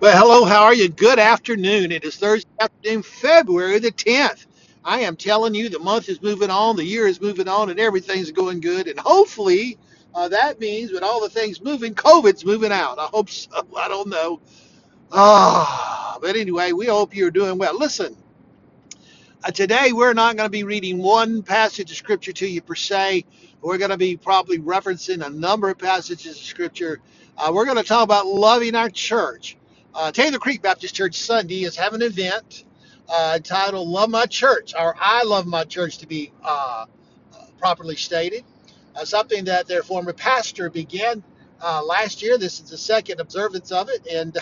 Well, hello, how are you? Good afternoon. It is Thursday afternoon, February the 10th. I am telling you, the month is moving on, the year is moving on, and everything's going good. And hopefully, uh, that means with all the things moving, COVID's moving out. I hope so. I don't know. Ah, but anyway, we hope you're doing well. Listen, uh, today we're not going to be reading one passage of scripture to you per se. We're going to be probably referencing a number of passages of scripture. Uh, we're going to talk about loving our church. Uh, Taylor Creek Baptist Church Sunday is having an event uh, entitled Love My Church, or I Love My Church to be uh, properly stated. Uh, something that their former pastor began uh, last year. This is the second observance of it. And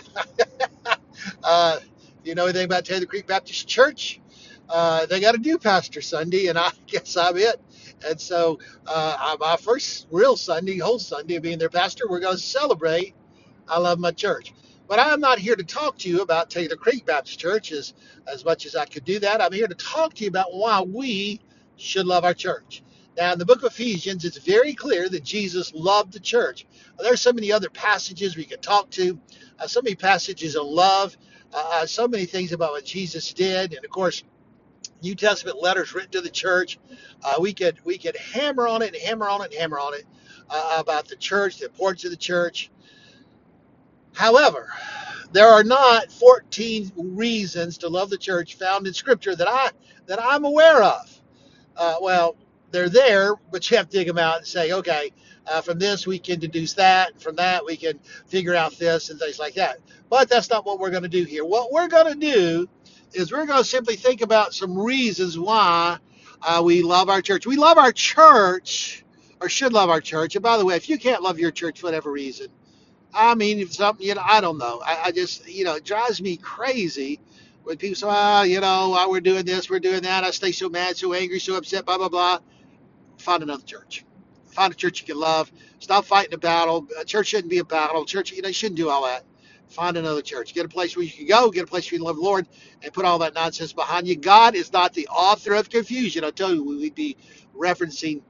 uh, you know anything about Taylor Creek Baptist Church? Uh, they got a new pastor Sunday, and I guess I'm it. And so, uh, my first real Sunday, whole Sunday, being their pastor, we're going to celebrate. I love my church. But I'm not here to talk to you about Taylor Creek Baptist Church as, as much as I could do that. I'm here to talk to you about why we should love our church. Now, in the book of Ephesians, it's very clear that Jesus loved the church. There's so many other passages we could talk to, uh, so many passages of love, uh, uh, so many things about what Jesus did. And of course, New Testament letters written to the church. Uh, we could we could hammer on it and hammer on it and hammer on it uh, about the church, the importance of the church. However, there are not 14 reasons to love the church found in Scripture that I that I'm aware of. Uh, well, they're there, but you have to dig them out and say, okay, uh, from this we can deduce that, and from that we can figure out this and things like that. But that's not what we're going to do here. What we're going to do is we're going to simply think about some reasons why uh, we love our church. We love our church, or should love our church. And by the way, if you can't love your church for whatever reason, I mean, if something, you know, I don't know. I, I just, you know, it drives me crazy when people say, ah, you know, ah, we're doing this, we're doing that. I stay so mad, so angry, so upset, blah, blah, blah. Find another church. Find a church you can love. Stop fighting a battle. A church shouldn't be a battle. Church, you know, you shouldn't do all that. Find another church. Get a place where you can go. Get a place where you can love the Lord and put all that nonsense behind you. God is not the author of confusion. I tell you, we'd be referencing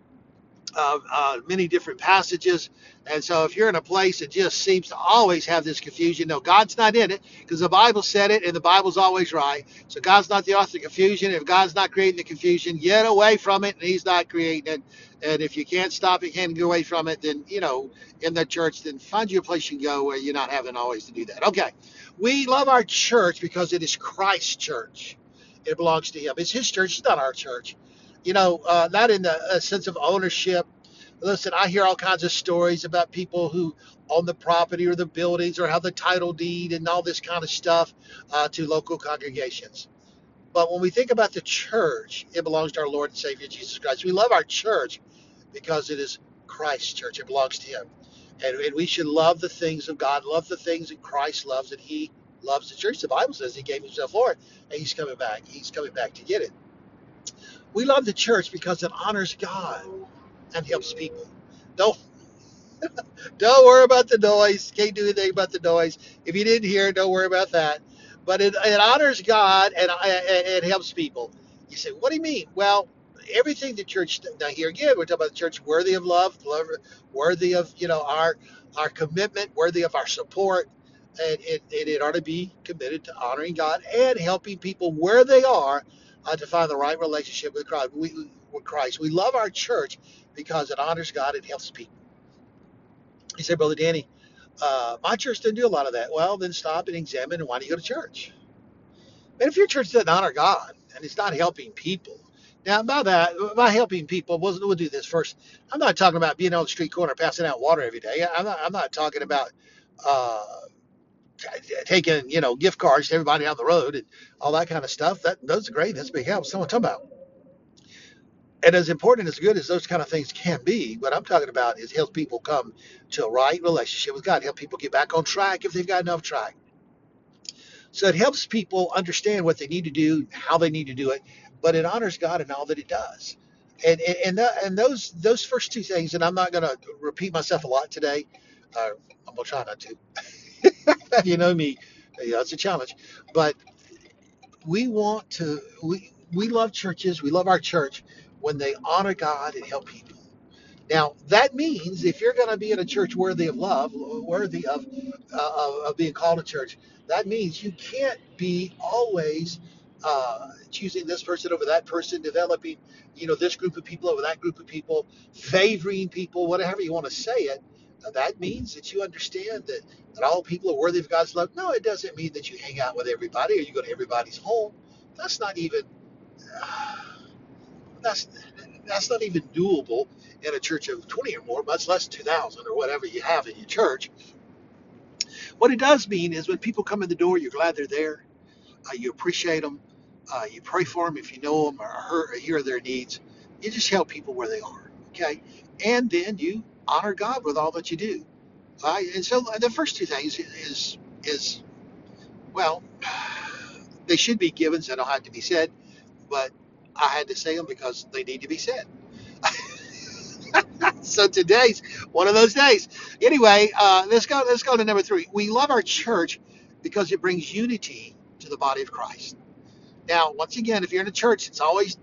uh, uh, many different passages. And so if you're in a place that just seems to always have this confusion, no, God's not in it because the Bible said it and the Bible's always right. So God's not the author of confusion. If God's not creating the confusion, get away from it and He's not creating it. And if you can't stop it, can't get away from it, then, you know, in the church, then find you a place you can go where you're not having always to do that. Okay. We love our church because it is Christ's church. It belongs to Him. It's His church, it's not our church you know, uh, not in the uh, sense of ownership. Listen, I hear all kinds of stories about people who own the property or the buildings or have the title deed and all this kind of stuff uh, to local congregations. But when we think about the church, it belongs to our Lord and Savior Jesus Christ. We love our church because it is Christ's church. It belongs to Him. And, and we should love the things of God, love the things that Christ loves, and He loves the church. The Bible says He gave Himself for it, and He's coming back. He's coming back to get it. We love the church because it honors God and helps people. Don't don't worry about the noise. Can't do anything about the noise. If you didn't hear don't worry about that. But it, it honors God and uh, it helps people. You say, what do you mean? Well, everything the church now here again we're talking about the church worthy of love, worthy of you know our our commitment, worthy of our support, and it, it ought to be committed to honoring God and helping people where they are uh, to find the right relationship with Christ. We, with Christ. We love our church because it honors God and helps people. You say, Brother Danny, uh, my church didn't do a lot of that. Well, then stop and examine and why do you go to church? And if your church doesn't honor God and it's not helping people, now by that, by helping people, we'll, we'll do this first. I'm not talking about being on the street corner passing out water every day. I'm not, I'm not talking about uh, taking you know gift cards to everybody on the road and all that kind of stuff. That those are great. That's big help. Someone talking about. And as important as good as those kind of things can be, what I'm talking about is help people come to a right relationship with God. Help people get back on track if they've got enough track. So it helps people understand what they need to do, how they need to do it, but it honors God in all that it does. And and and, that, and those those first two things, and I'm not going to repeat myself a lot today. Uh, I'm gonna try not to. you know me, it's a challenge. But we want to, we, we love churches, we love our church when they honor God and help people. Now, that means if you're going to be in a church worthy of love, worthy of, uh, of, of being called a church, that means you can't be always uh, choosing this person over that person, developing, you know, this group of people over that group of people, favoring people, whatever you want to say it. Uh, that means that you understand that, that all people are worthy of God's love. No, it doesn't mean that you hang out with everybody or you go to everybody's home. That's not even. That's that's not even doable in a church of 20 or more, much less 2,000 or whatever you have in your church. What it does mean is when people come in the door, you're glad they're there. Uh, you appreciate them. Uh, you pray for them if you know them or, hear, or hear their needs. You just help people where they are. Okay, and then you honor God with all that you do. And so the first two things is is well, they should be given, so they don't have to be said. But I had to say them because they need to be said. so today's one of those days. Anyway, uh, let's go. Let's go to number three. We love our church because it brings unity to the body of Christ. Now, once again, if you're in a church, it's always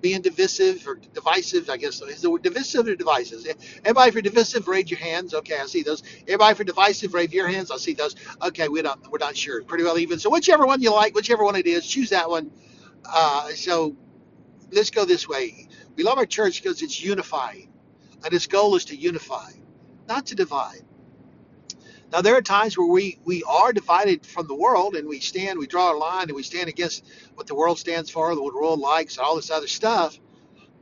being divisive or divisive. I guess is the word divisive or divisive. Everybody for divisive, raise your hands. Okay, I see those. Everybody for divisive, raise your hands. I see those. Okay, we don't. We're not sure. Pretty well even. So whichever one you like, whichever one it is, choose that one. Uh, so let's go this way. We love our church because it's unifying. And its goal is to unify, not to divide. Now, there are times where we, we are divided from the world and we stand, we draw a line and we stand against what the world stands for, what the world likes, and all this other stuff.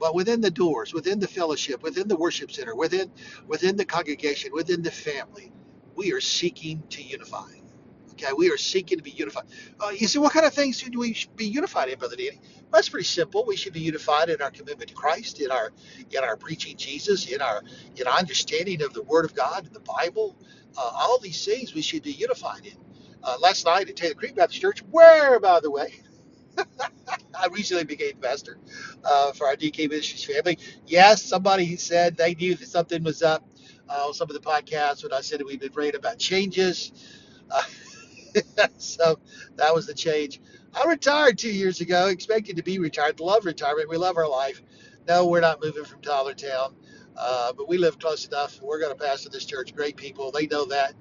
But within the doors, within the fellowship, within the worship center, within within the congregation, within the family, we are seeking to unify. Okay, we are seeking to be unified. Uh, you see, what kind of things should we be unified in, Brother Danny? Well, that's pretty simple. We should be unified in our commitment to Christ, in our in our preaching Jesus, in our in our understanding of the Word of God, the Bible. Uh, all these things we should be unified in. Uh, last night at Taylor Creek Baptist Church, where, by the way, I recently became pastor uh, for our DK Ministries family. Yes, somebody said they knew that something was up uh, on some of the podcasts when I said we've been praying about changes. Uh, so that was the change. I retired two years ago, expecting to be retired. Love retirement. We love our life. No, we're not moving from Tylertown, uh, but we live close enough. We're going to pastor this church. Great people. They know that.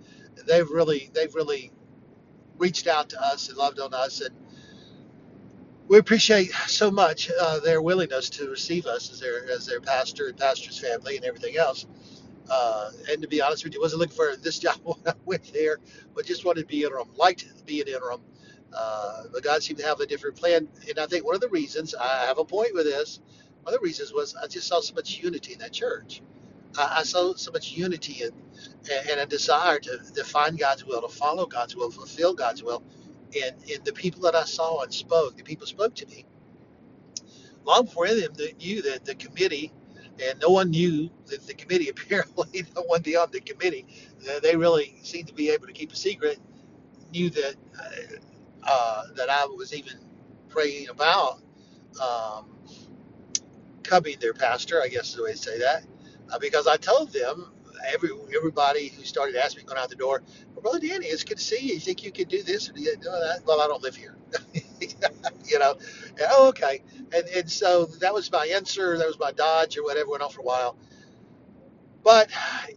They've really, they've really reached out to us and loved on us, and we appreciate so much uh, their willingness to receive us as their as their pastor and pastor's family and everything else. Uh, and to be honest with you, wasn't looking for this job when I went there, but just wanted to be interim. Liked to be an interim, uh, but God seemed to have a different plan. And I think one of the reasons I have a point with this, one of the reasons was I just saw so much unity in that church. I, I saw so much unity and, and a desire to, to find God's will, to follow God's will, fulfill God's will. And, and the people that I saw and spoke, the people spoke to me long before any of them knew that the committee and no one knew that the committee apparently no one beyond the committee uh, they really seemed to be able to keep a secret knew that uh, uh, that I was even praying about um, coming their pastor I guess is the way to say that. Uh, because I told them every everybody who started asking me going out the door well, brother Danny it's good to see you. You think you could do this or do that? Well I don't live here you know yeah, oh, okay and and so that was my answer that was my dodge or whatever went on for a while But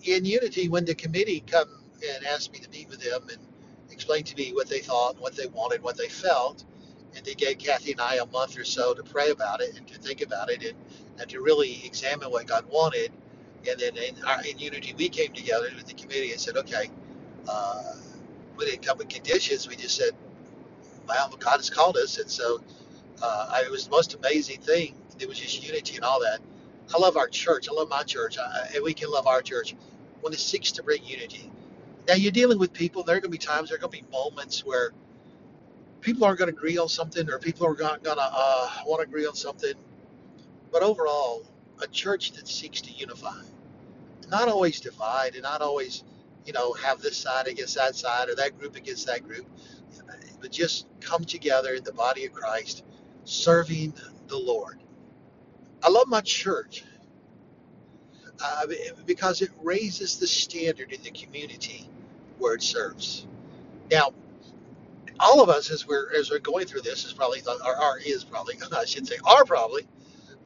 in unity, when the committee come and asked me to meet with them and explain to me what they thought, what they wanted, what they felt, and they gave Kathy and I a month or so to pray about it and to think about it and, and to really examine what God wanted. And then in, our, in unity, we came together with the committee and said, okay, uh, we didn't come with conditions. We just said, well, God has called us. And so uh, it was the most amazing thing. It was just unity and all that. I love our church. I love my church. I, and we can love our church when it seeks to bring unity. Now, you're dealing with people. There are going to be times, there are going to be moments where people aren't going to agree on something or people are not going to uh, want to agree on something. But overall, a church that seeks to unify, not always divide and not always, you know, have this side against that side or that group against that group, but just come together in the body of Christ, serving the Lord. I love my church uh, because it raises the standard in the community where it serves. Now, all of us, as we're as we're going through this, is probably or, or is probably I should say are probably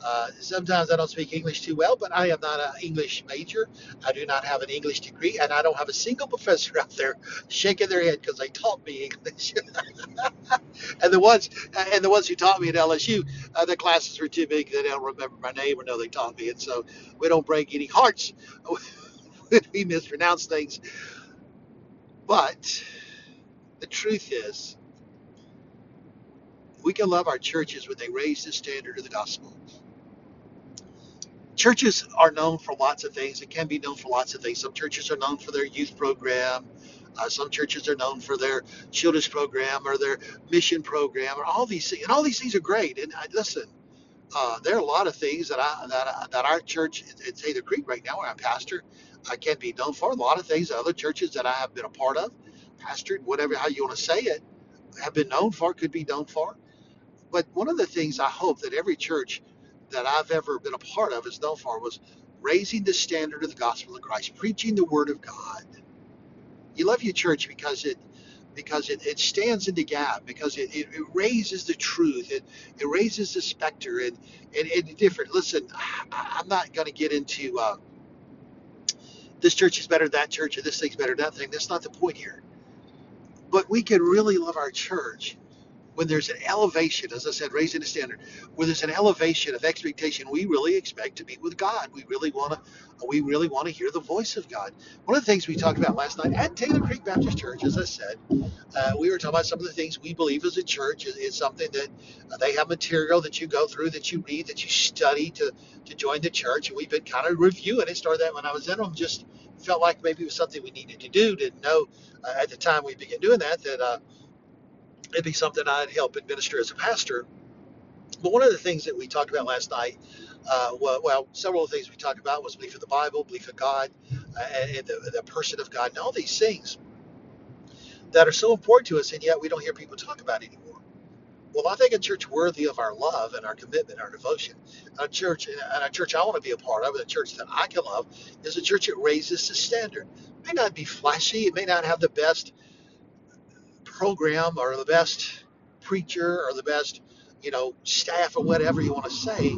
Uh, sometimes I don't speak English too well, but I am not an English major. I do not have an English degree, and I don't have a single professor out there shaking their head because they taught me English. and the ones and the ones who taught me at LSU, uh, the classes were too big; they don't remember my name or know they taught me, and so we don't break any hearts when we mispronounce things. But the truth is, we can love our churches when they raise the standard of the gospel churches are known for lots of things. It can be known for lots of things. Some churches are known for their youth program. Uh, some churches are known for their children's program or their mission program or all these things. And all these things are great. And I, listen, uh, there are a lot of things that I, that that our church at Cedar Creek right now, where I'm pastor, I can be known for. A lot of things that other churches that I have been a part of, pastored, whatever how you want to say it, have been known for, could be known for. But one of the things I hope that every church that I've ever been a part of known for was raising the standard of the gospel of Christ, preaching the word of God. You love your church because it because it, it stands in the gap, because it, it, it raises the truth, it, it raises the specter, and, and, and different. Listen, I, I'm not going to get into uh, this church is better than that church, or this thing's better than that thing. That's not the point here. But we can really love our church when there's an elevation, as I said, raising the standard, when there's an elevation of expectation, we really expect to be with God. We really want to, we really want to hear the voice of God. One of the things we talked about last night at Taylor Creek Baptist Church, as I said, uh, we were talking about some of the things we believe as a church is, is something that uh, they have material that you go through, that you read, that you study to to join the church, and we've been kind of reviewing it. Started that when I was in them, just felt like maybe it was something we needed to do. Didn't know uh, at the time we began doing that that. It'd be something I'd help administer as a pastor. But one of the things that we talked about last night, uh, well, well, several of the things we talked about was belief in the Bible, belief in God, uh, and the, the person of God, and all these things that are so important to us, and yet we don't hear people talk about anymore. Well, I think a church worthy of our love and our commitment, our devotion, a church, and a church I want to be a part of, a church that I can love, is a church that raises the standard. It may not be flashy, it may not have the best program or the best preacher or the best, you know, staff or whatever you want to say,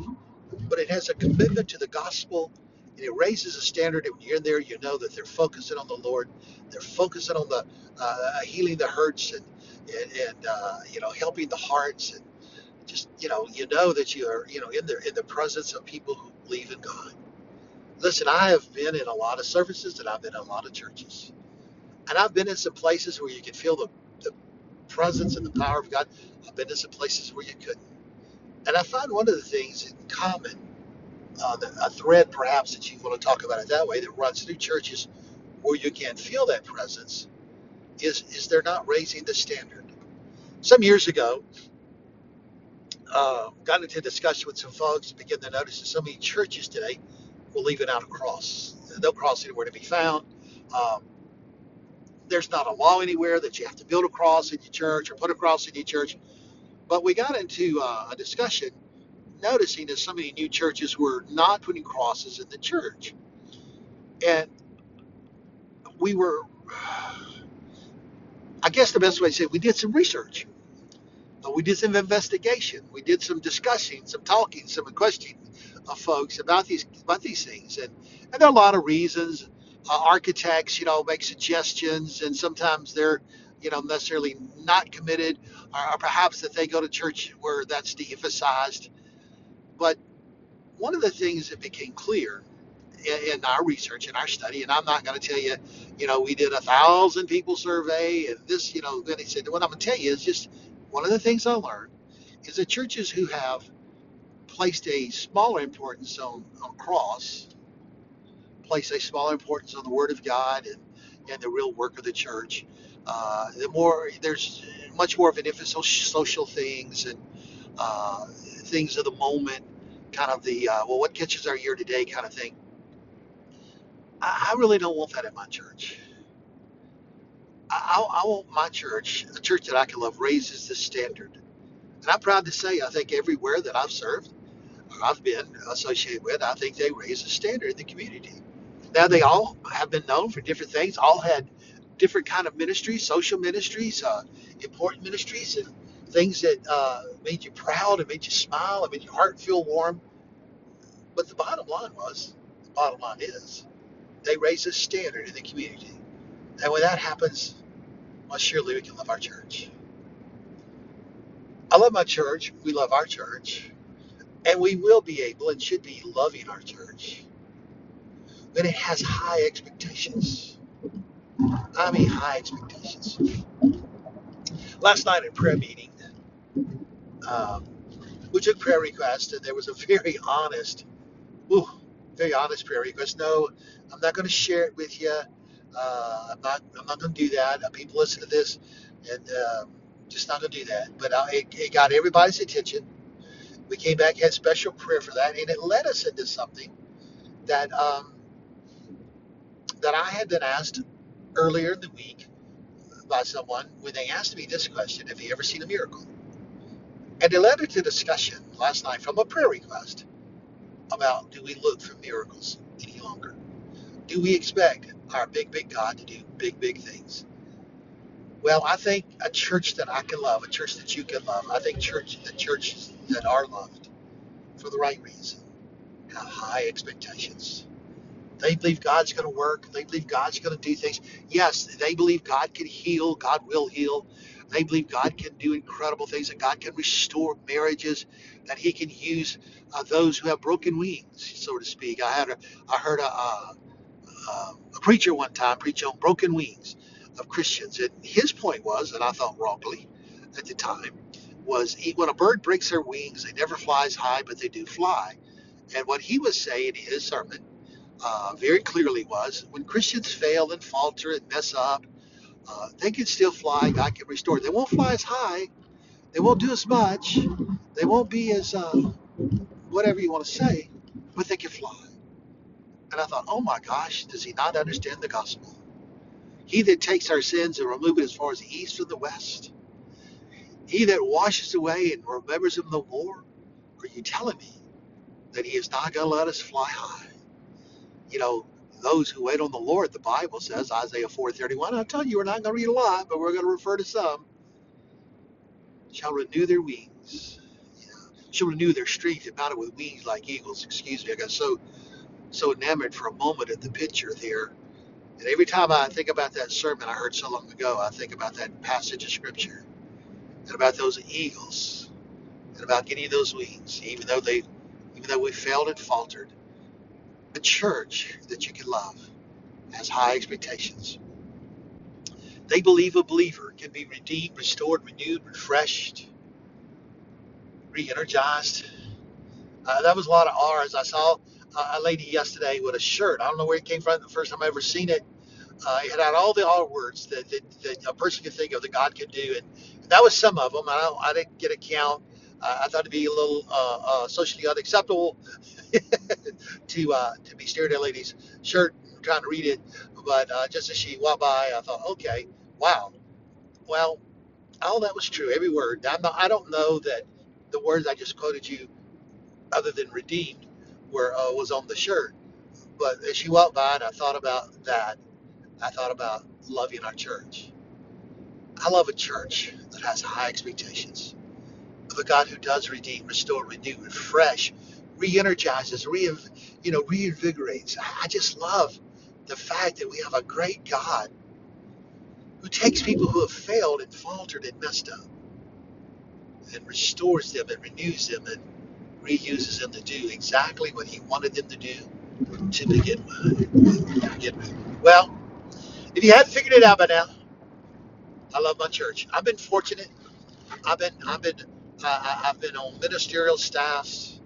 but it has a commitment to the gospel and it raises a standard. And when you're in there, you know that they're focusing on the Lord, they're focusing on the uh, healing the hurts and and, and uh, you know helping the hearts and just you know you know that you are you know in the in the presence of people who believe in God. Listen, I have been in a lot of services and I've been in a lot of churches. And I've been in some places where you can feel the presence and the power of God. I've been to some places where you couldn't. And I find one of the things in common, uh, a thread perhaps that you want to talk about it that way, that runs through churches where you can't feel that presence, is, is they're not raising the standard. Some years ago, uh, got into a discussion with some folks, began to notice that so many churches today will leave it out a cross. No cross anywhere to be found. Um, there's not a law anywhere that you have to build a cross in your church or put a cross in your church. But we got into uh, a discussion noticing that so many new churches were not putting crosses in the church. And we were, I guess the best way to say it, we did some research. Uh, we did some investigation. We did some discussing, some talking, some questioning of folks about these about these things. And, and there are a lot of reasons uh, architects, you know, make suggestions, and sometimes they're, you know, necessarily not committed, or, or perhaps that they go to church where that's de-emphasized. But one of the things that became clear in, in our research, in our study, and I'm not going to tell you, you know, we did a thousand people survey, and this, you know, then he said, what I'm going to tell you is just one of the things I learned is that churches who have placed a smaller importance on, on cross place a smaller importance on the Word of God and, and the real work of the church. Uh, the more there's much more of an emphasis on social things and uh, things of the moment, kind of the uh, well, what catches our ear today kind of thing. I, I really don't want that in my church. I, I, I want my church, a church that I can love, raises the standard. And I'm proud to say, I think everywhere that I've served, I've been associated with, I think they raise the standard in the community. Now they all have been known for different things. All had different kind of ministries, social ministries, uh, important ministries, and things that uh, made you proud and made you smile and made your heart feel warm. But the bottom line was, the bottom line is, they raise a standard in the community. And when that happens, well, surely we can love our church. I love my church. We love our church. And we will be able and should be loving our church when it has high expectations. I mean, high expectations. Last night at prayer meeting, um, we took prayer requests, and there was a very honest, ooh, very honest prayer request. No, I'm not going to share it with you. Uh, I'm not. I'm not going to do that. Uh, people listen to this, and um just not going to do that. But uh, it, it got everybody's attention. We came back, had special prayer for that, and it led us into something that um, that I had been asked earlier in the week by someone when they asked me this question: Have you ever seen a miracle? And it led to discussion last night from a prayer request about do we look for miracles any longer? Do we expect our big, big God to do big, big things? Well, I think a church that I can love, a church that you can love, I think church the churches that are loved for the right reason have high expectations. They believe God's going to work. They believe God's going to do things. Yes, they believe God can heal. God will heal. They believe God can do incredible things, that God can restore marriages, that He can use uh, those who have broken wings, so to speak. I had a, I heard a, a, a preacher one time preach on broken wings of Christians, and his point was, and I thought wrongly at the time, was when a bird breaks their wings, they never flies high, but they do fly. And what he was saying in his sermon uh, very clearly was when Christians fail and falter and mess up, uh, they can still fly. God can restore. They won't fly as high. They won't do as much. They won't be as uh, whatever you want to say, but they can fly. And I thought, oh my gosh, does he not understand the gospel? He that takes our sins and removes it as far as the east from the west. He that washes away and remembers them no more. Are you telling me that he is not going to let us fly high? You know, those who wait on the Lord, the Bible says, Isaiah 4:31. I tell you, we're not going to read a lot, but we're going to refer to some. Shall renew their wings. Shall renew their strength and mount it with wings like eagles. Excuse me, I got so so enamored for a moment at the picture there. And every time I think about that sermon I heard so long ago, I think about that passage of scripture and about those eagles and about getting those wings, even though they, even though we failed and faltered. A church that you can love has high expectations. They believe a believer can be redeemed, restored, renewed, refreshed, re energized. Uh, that was a lot of R's. I saw a lady yesterday with a shirt. I don't know where it came from. The first time I ever seen it, uh, it had all the R words that, that, that a person could think of that God could do, and, that was some of them. I, I didn't get a count. Uh, I thought it'd be a little uh, uh, socially unacceptable to uh, to be staring at a lady's shirt and trying to read it. But uh, just as she walked by, I thought, okay, wow. Well, all that was true, every word. I'm not, I don't know that the words I just quoted you, other than redeemed, were uh, was on the shirt. But as she walked by, and I thought about that, I thought about loving our church. I love a church that has high expectations a God who does redeem, restore, renew, refresh, re-energizes, re you know, reinvigorates. I just love the fact that we have a great God who takes people who have failed and faltered and messed up and restores them and renews them and reuses them to do exactly what he wanted them to do to begin with. To begin with. Well, if you haven't figured it out by now, I love my church. I've been fortunate. I've been I've been uh, I've been on ministerial staffs.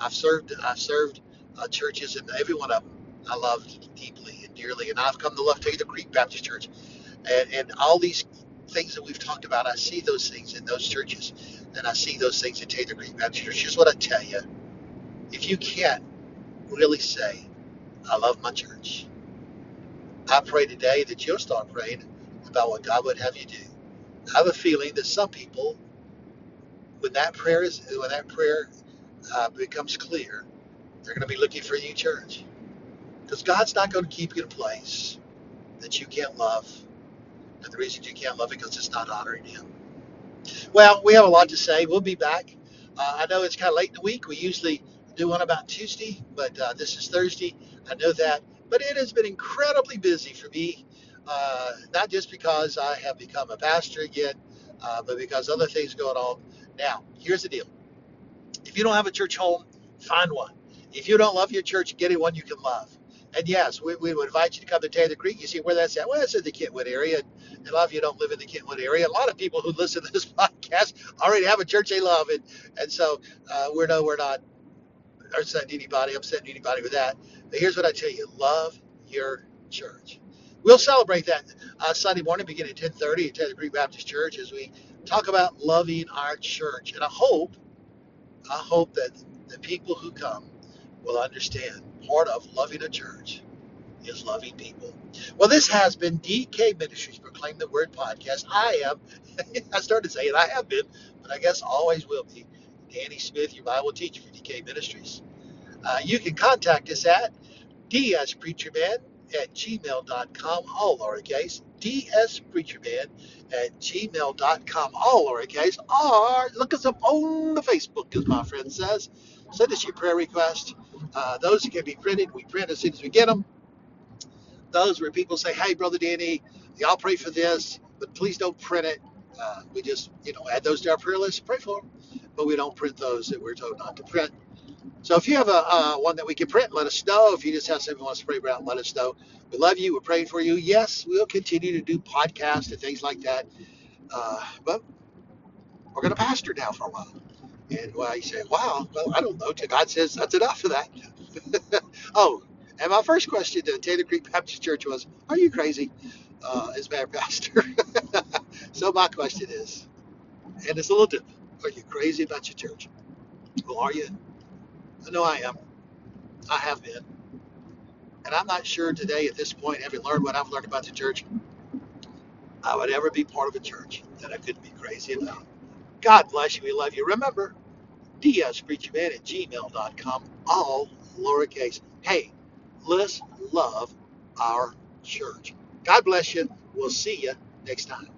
I've served I've served uh, churches, and every one of them I loved deeply and dearly. And I've come to love Taylor Creek Baptist Church, and, and all these things that we've talked about. I see those things in those churches, and I see those things in Taylor Creek Baptist Church. Here's what I tell you: if you can't really say, "I love my church," I pray today that you'll start praying about what God would have you do. I have a feeling that some people, when that prayer is when that prayer uh, becomes clear, they're going to be looking for new church because God's not going to keep you in a place that you can't love, and the reason you can't love it because it's not honoring Him. Well, we have a lot to say. We'll be back. Uh, I know it's kind of late in the week. We usually do one about Tuesday, but uh, this is Thursday. I know that. But it has been incredibly busy for me, uh, not just because I have become a pastor again, uh, but because other things going on. Now, here's the deal if you don't have a church home, find one. If you don't love your church, get one you can love. And yes, we, we would invite you to come to Taylor Creek. You see where that's at? Well, that's in the Kentwood area. A lot of you don't live in the Kentwood area. A lot of people who listen to this podcast already have a church they love. And, and so uh, we're no, we're not upsetting anybody, upsetting anybody with that. But here's what I tell you: love your church. We'll celebrate that uh, Sunday morning, beginning at 10:30 at Taylor Creek Baptist Church, as we talk about loving our church. And I hope, I hope that the people who come will understand part of loving a church is loving people. Well, this has been DK Ministries Proclaim the Word podcast. I am, I started saying I have been, but I guess always will be. Danny Smith, your Bible teacher for DK Ministries. Uh, you can contact us at dspreacherman at gmail.com, all lowercase, dspreacherman at gmail.com, all lowercase, or look us up on the Facebook, as my friend says. Send us your prayer request. Uh, those can be printed. We print as soon as we get them. Those where people say, hey, Brother Danny, y'all pray for this, but please don't print it. Uh, we just, you know, add those to our prayer list, pray for them, but we don't print those that we're told not to print. So if you have a uh, one that we can print, let us know. If you just have something you want to pray around, let us know. We love you. We're praying for you. Yes, we'll continue to do podcasts and things like that. Uh, but we're going to pastor now for a while. And well, you say, wow, well, I don't know. God says that's enough for that. oh, and my first question to Taylor Creek Baptist Church was, are you crazy uh, as bad pastor? so my question is, and it's a little different, are you crazy about your church? Well, are you? I know I am. I have been. And I'm not sure today, at this point, having learned what I've learned about the church, I would ever be part of a church that I couldn't be crazy about. God bless you. We love you. Remember, dspreacherman at gmail.com, all lowercase. Hey, let's love our church. God bless you. We'll see you next time.